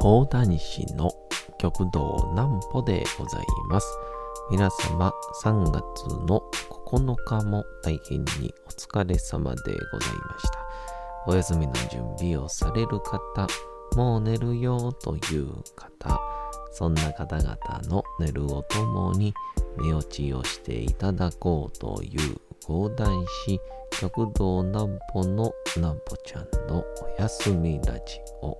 講談師の極道南歩でございます。皆様3月の9日も大変にお疲れ様でございました。お休みの準備をされる方、もう寝るよという方、そんな方々の寝るをともに寝落ちをしていただこうという講談師極道南歩の南歩ちゃんのお休みラジオ。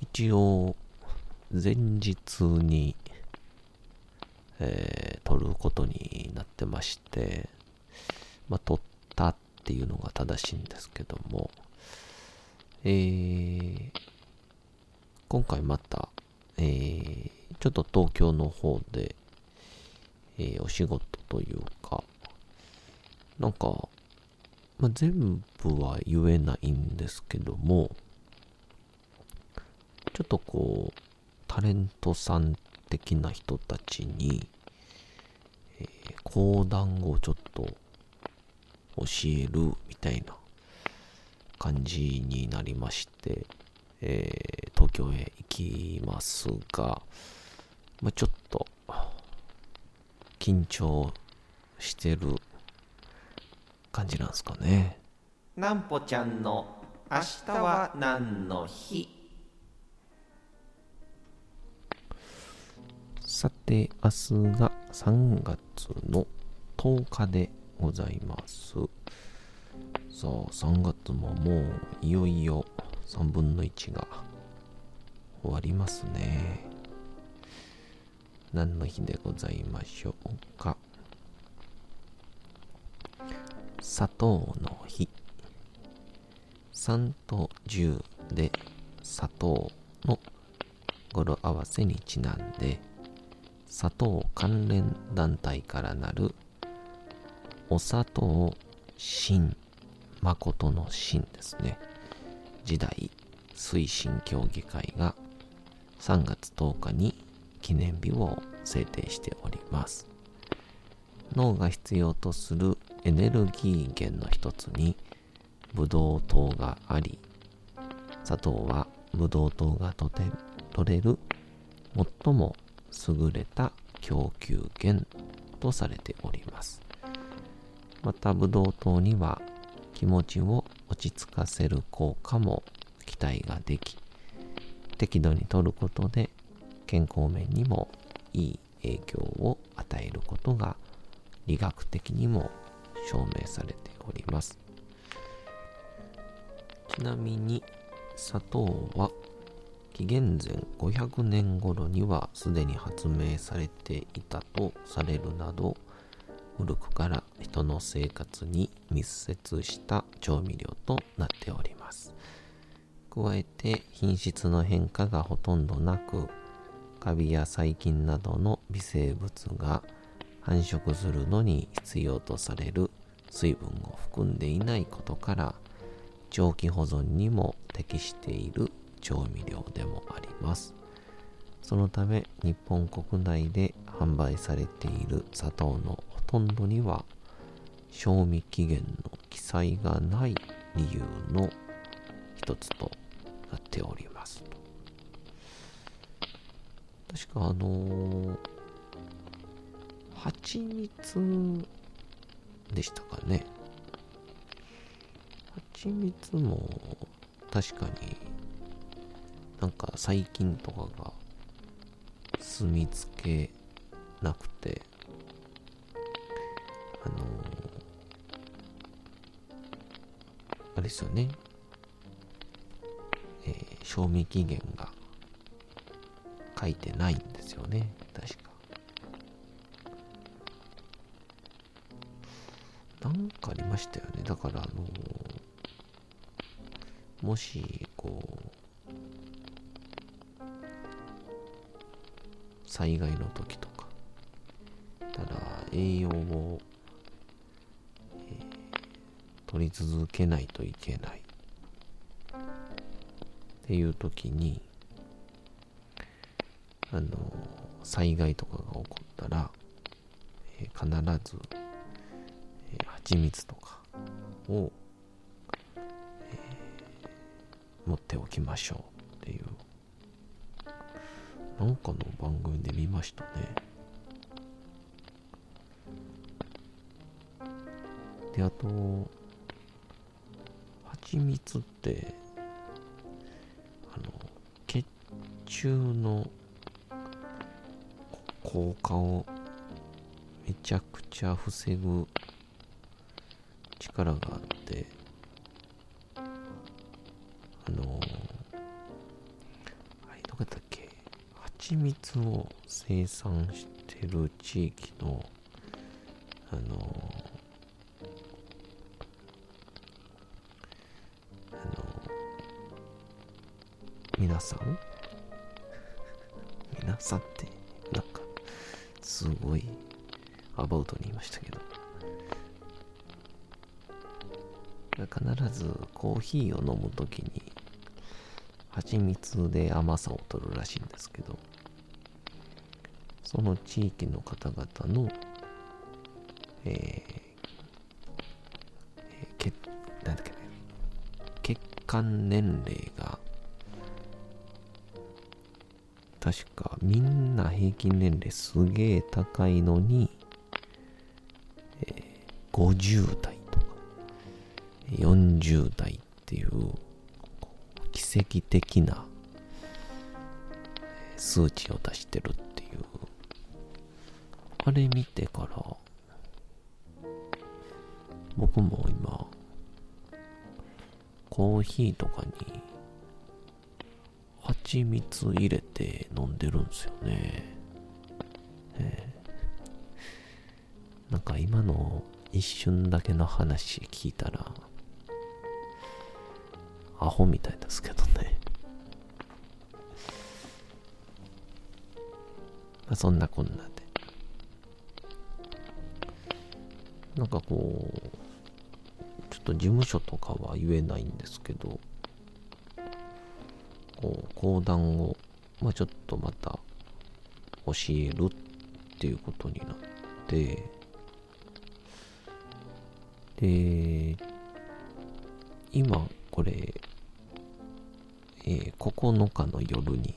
一応前日に、えー、撮ることになってまして、まあ、撮ったっていうのが正しいんですけども、えー、今回また、えー、ちょっと東京の方で、えー、お仕事というか、なんか、まあ、全部は言えないんですけども、ちょっとこう、タレントさん的な人たちに、えー、講談をちょっと教えるみたいな感じになりまして、えー、東京へ行きますが、まあ、ちょっと緊張してる感じなんですかね。なんぽちゃんの明日は何の日？さて、明日が3月の10日でございます。さあ、3月ももういよいよ3分の1が終わりますね。何の日でございましょうか。砂糖の日。3と10で砂糖の語呂合わせにちなんで、砂糖関連団体からなるお砂糖新誠の新ですね。時代推進協議会が3月10日に記念日を制定しております。脳が必要とするエネルギー源の一つにブドウ糖があり、砂糖はブドウ糖がとて取れる最も優れた供給源とされております。またブドウ糖には気持ちを落ち着かせる効果も期待ができ、適度に摂ることで健康面にもいい影響を与えることが理学的にも証明されております。ちなみに砂糖は紀元前500年頃にはすでに発明されていたとされるなど古くから人の生活に密接した調味料となっております。加えて品質の変化がほとんどなくカビや細菌などの微生物が繁殖するのに必要とされる水分を含んでいないことから長期保存にも適している調味料でもあります。そのため日本国内で販売されている砂糖のほとんどには賞味期限の記載がない理由の一つとなっております。確かあのー、蜂蜜でしたかね。蜂蜜も確かになんか細菌とかが住み着けなくて、あのー、あれですよね、えー、賞味期限が書いてないんですよね、確か。なんかありましたよね。だから、あのー、もし、こう、災害の時とか、ただ栄養を、えー、取り続けないといけない。っていう時に、あの、災害とかが起こったら、えー、必ず、えー、蜂蜜とかを、えー、持っておきましょうっていうなんかの番組で見ましたね。であと蜂蜜ってあの血中の効果をめちゃくちゃ防ぐ力があってあの蜂蜜を生産してる地域のあのあの皆さん？皆さんってなんかすごいアバウトに言いましたけど。必ずコーヒーを飲むときに蜂蜜で甘さを取るらしいんですけど。その地域の方々の、えーえー、血なんだっけね血管年齢が確かみんな平均年齢すげえ高いのに、えー、50代とか40代っていう奇跡的な数値を出してるっていうあれ見てから僕も今コーヒーとかに蜂蜜入れて飲んでるんですよね。えー、なんか今の一瞬だけの話聞いたら、アホみたいですけどね。そんなこんなで。なんかこう、ちょっと事務所とかは言えないんですけど、こう講談を、まあ、ちょっとまた教えるっていうことになってで今これ、えー、9日の夜に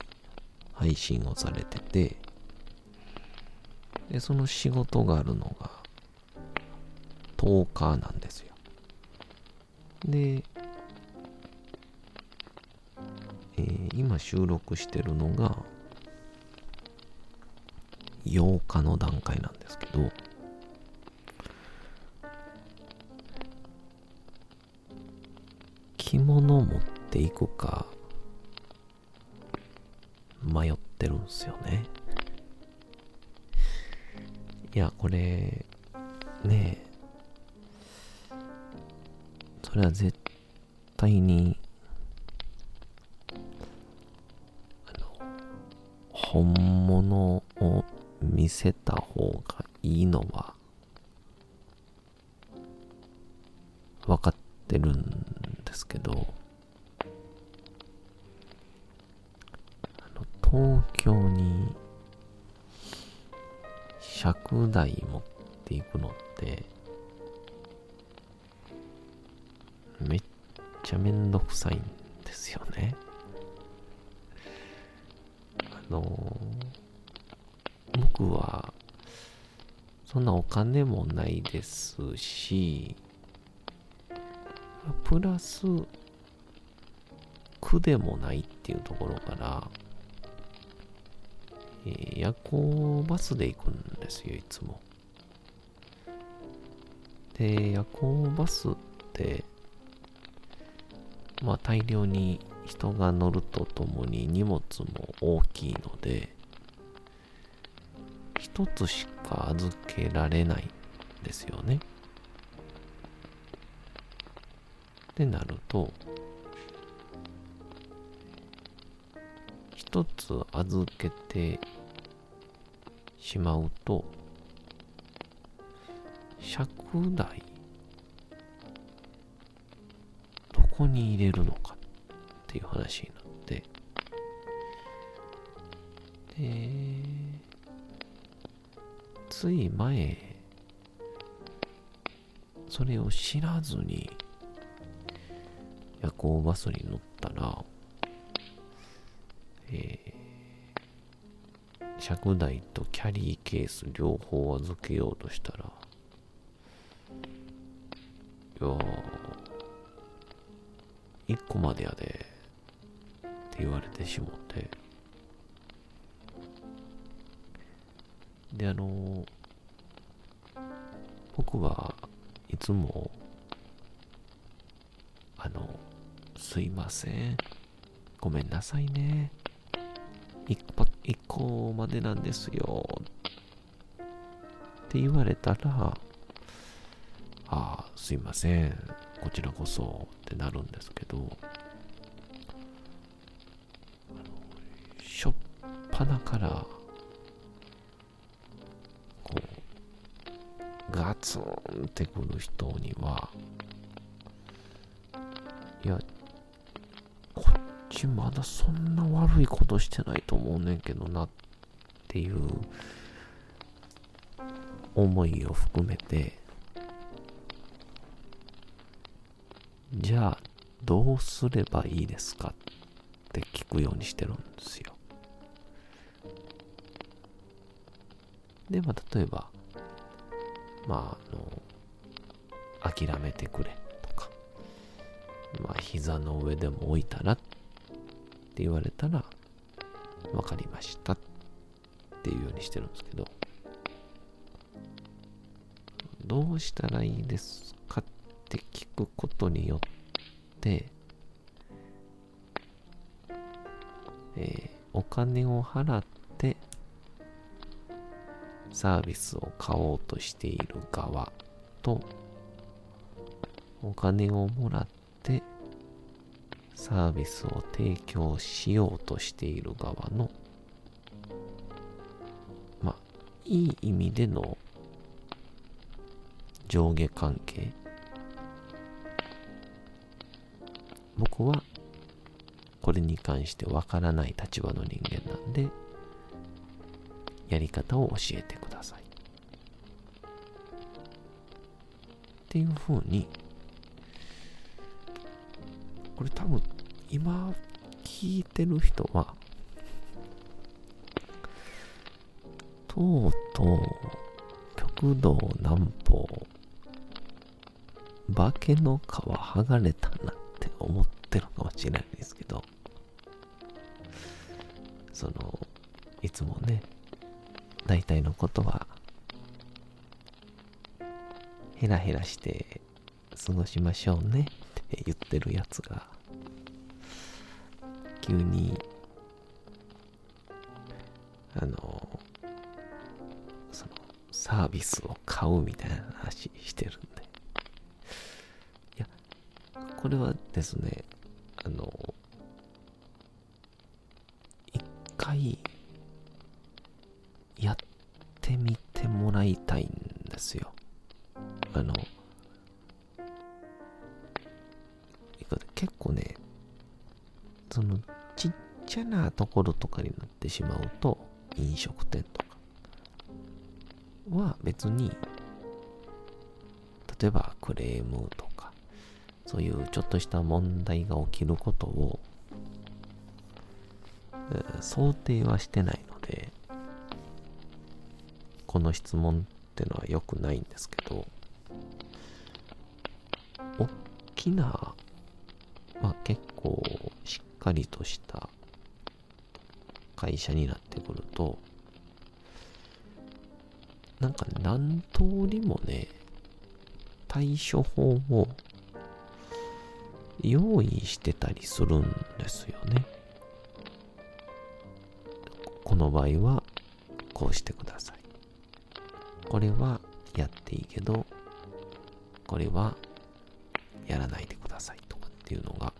配信をされててでその仕事があるのが10日なんですよ。でえー、今収録してるのが8日の段階なんですけど着物持っていくか迷ってるんすよね。いやこれねえそれは絶対に本物を見せた方がいいのは分かってるんですけどあの東京に尺台持っていくのってちゃめんどくさいんですよね。あの僕はそんなお金もないですしプラス来苦でもないっていうところから、えー夜行バスで行くんですよ、いつも。で、夜行バス、まあ大量に人が乗るとともに荷物も大きいので、一つしか預けられないんですよね。ってなると、一つ預けてしまうと、尺台、こに入れるのかっていう話になって、で、つい前、それを知らずに夜行バスに乗ったら、えー尺台とキャリーケース両方預けようとした一個までやで、って言われてしもって、で、あの僕はいつも、あの、すいません。ごめんなさいね。一個一個までなんですよ。って言われたら、ああ、すいません。こちらこそってなるんですけど、ぱなから、こう、ガツンってくる人には、いや、こっちまだそんな悪いことしてないと思うねんけどなっていう思いを含めて、じゃあどうすればいいですかって聞くようにしてるんですよ。で、まあ、例えば、まあ、あの、諦めてくれとか、まあ、膝の上でも置いたらって言われたら、わかりましたっていうようにしてるんですけど、どうしたらいいですかって聞くことによって、えーお金を払ってサービスを買おうとしている側と、お金をもらってサービスを提供しようとしている側の、まあ、いい意味での上下関係。僕はこれに関してわからない立場の人間なんで、やり方を教えてください。っていう風に、これ多分今聞いてる人は、とうとう極道南方、化けの皮剥がれたなって思ってるかもしれないですけど、その、いつもね、大体のことは、ヘラヘラして過ごしましょうねって言ってるやつが、急に、あの、その、サービスを買うみたいな話してるんで。いや、これはですね、ころとかになってしまうと、飲食店とかは別に、例えばクレームとか、そういうちょっとした問題が起きることを、想定はしてないので、この質問ってのは良くないんですけど、大きな、まあ結構しっかりとした会社になってくると、なんか何通りもね、対処法を用意してたりするんですよね。この場合はこうしてください。これはやっていいけど、これはやらないでくださいとかっていうのが。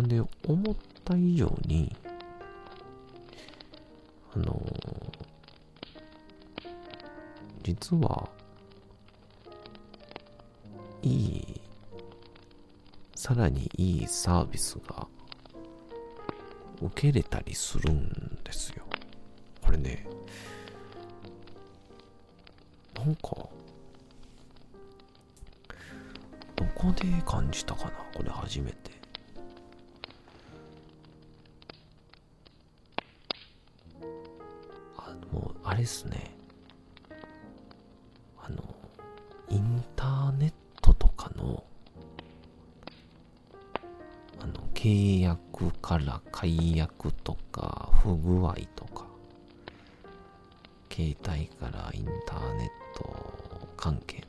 なんで、思った以上に、あのー、実は、いい、さらにいいサービスが受けれたりするんですよ。これね、なんか、どこで感じたかな？これ初めて。れっすね。あの、インターネットとかの、あの、契約から解約とか、不具合とか、携帯からインターネット関係の。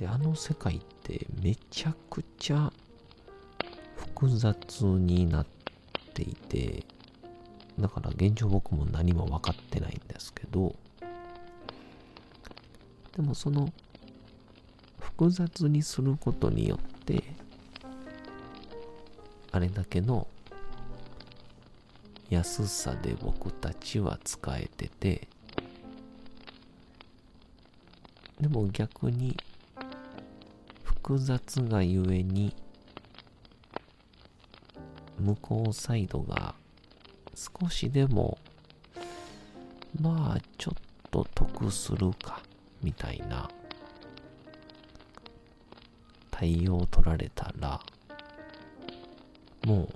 で、あの世界ってめちゃくちゃ複雑になっていて、だから現状僕も何も分かってないんですけど、でもその複雑にすることによって、あれだけの安さで僕たちは使えてて、でも逆に複雑がゆえに向こうサイドが少しでもまあちょっと得するかみたいな対応を取られたらもう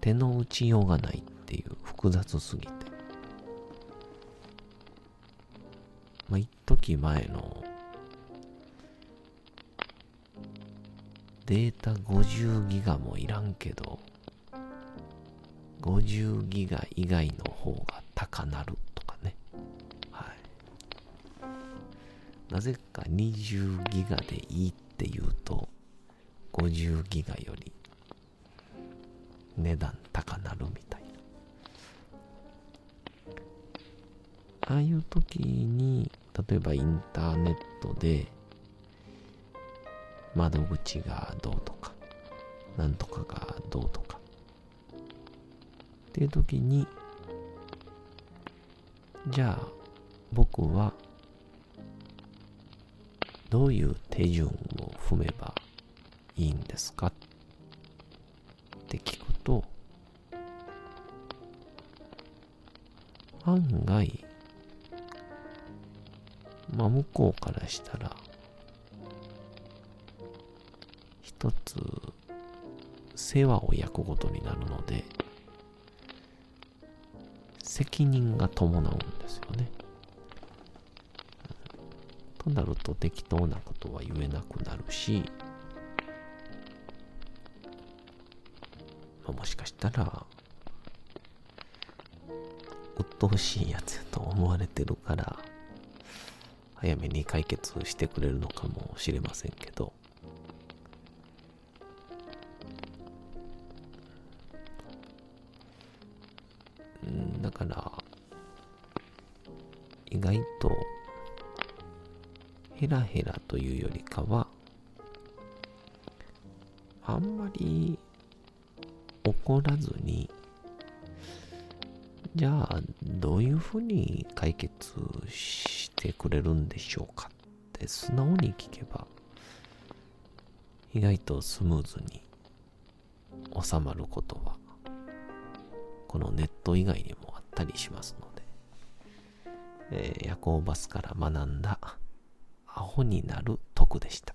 手の打ちようがないっていう複雑すぎて。まあ一時前のデータ50ギガもいらんけど50ギガ以外の方が高なるとかね。はい。なぜか20ギガでいいって言うと50ギガより値段高なるみたいな。ああいう時に例えばインターネットで窓口がどうとかなんとかがどうとかっていう時にじゃあ僕はどういう手順を踏めばいいんですかって聞くと案外まあ向こうからしたら一つ世話を焼くことになるので責任が伴うんですよね。となると適当なことは言えなくなるし、まあ、もしかしたら鬱陶しいやつやと思われてるから早めに解決してくれるのかもしれませんけどでしょうか？って素直に聞けば意外とスムーズに収まることはこのネット以外にもあったりしますので、えー夜行バスから学んだアホになる徳でした。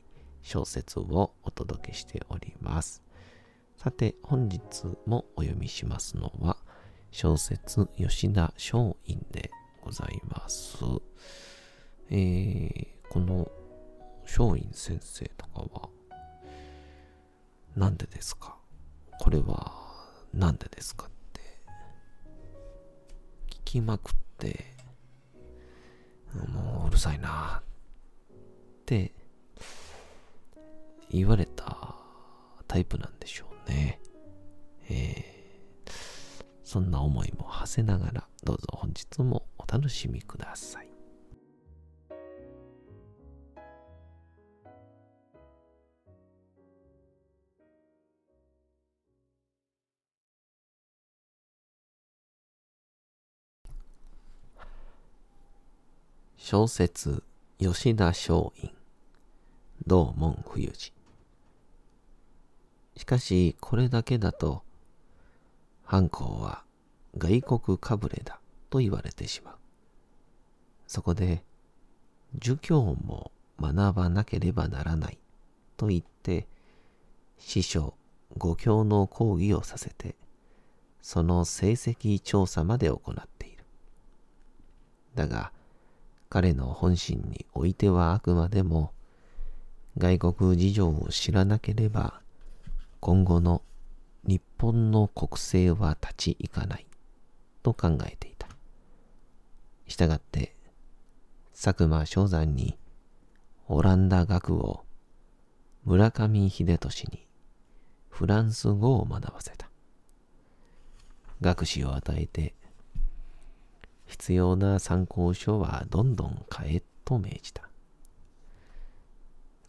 小説をお届けしております。さて、本日もお読みしますのは、小説吉田松陰でございます。えー、この松陰先生とかは、なんでですか？これは、なんでですかって、聞きまくって、もううるさいなって言われたタイプなんでしょうね。えー、そんな思いも馳せながら、どうぞ本日もお楽しみください。小説吉田松陰道門冬治しかしこれだけだと犯行は外国かぶれだと言われてしまう。そこで儒教も学ばなければならないと言って師匠五教の講義をさせてその成績調査まで行っている。だが彼の本心においてはあくまでも外国事情を知らなければ今後の日本の国政は立ち行かないと考えていた。したがって佐久間昌山にオランダ学を村上秀俊にフランス語を学ばせた。学士を与えて必要な参考書はどんどん買えと命じた。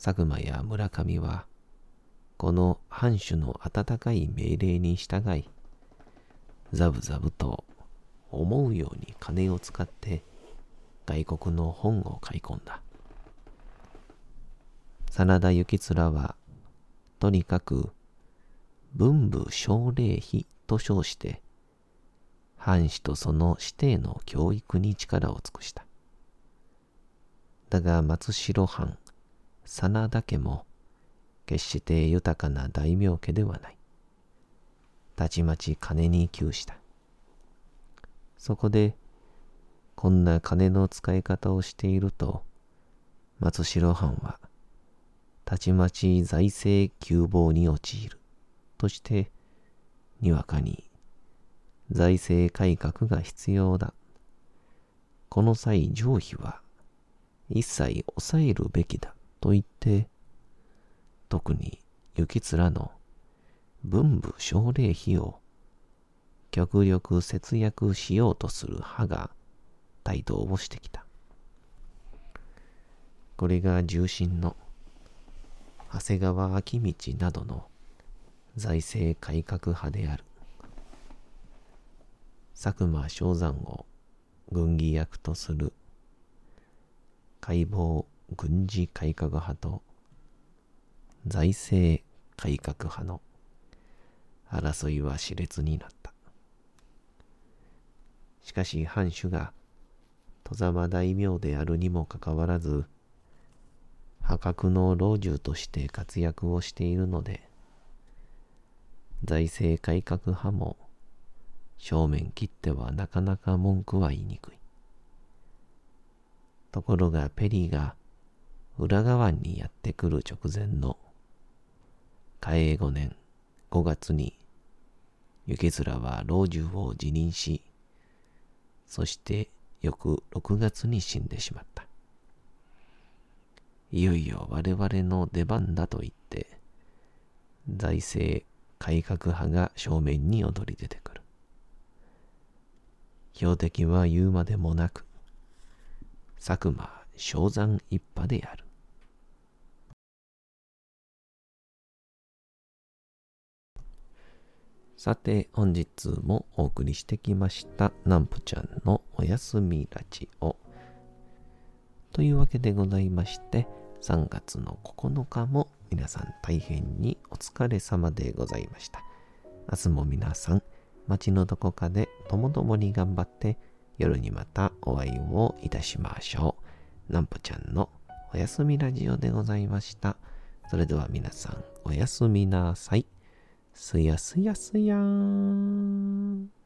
佐久間や村上は、この藩主の温かい命令に従い、ザブザブと思うように金を使って外国の本を買い込んだ。真田幸面は、とにかく文武奨励費と称して、藩士とその指定の教育に力を尽くした。だが松代藩、真田家も決して豊かな大名家ではない。たちまち金に窮した。そこで、こんな金の使い方をしていると、松代藩は、たちまち財政窮乏に陥る。として、にわかに財政改革が必要だ。この際、上費は一切抑えるべきだと言って、特に行面の文武奨励費を極力節約しようとする派が帯同をしてきた。これが重臣の長谷川明道などの財政改革派である。佐久間昌山を軍議役とする解剖軍事改革派と財政改革派の争いは熾烈になった。しかし藩主が戸様大名であるにもかかわらず破格の老中として活躍をしているので財政改革派も正面切ってはなかなか文句は言いにくい。ところがペリーが裏側にやってくる直前の嘉永5年5月に雪面は老中を辞任し、そして翌6月に死んでしまった。いよいよ我々の出番だと言って、財政改革派が正面に躍り出てくる。標的は言うまでもなく、佐久間正山一派である。さて、本日もお送りしてきました、なんぽちゃんのおやすみラジオ。というわけでございまして、3月の9日も皆さん大変にお疲れ様でございました。明日も皆さん、街のどこかでともどもに頑張って、夜にまたお会いをいたしましょう。なんぽちゃんのおやすみラジオでございました。それでは皆さん、おやすみなさい。すやすやすやーん。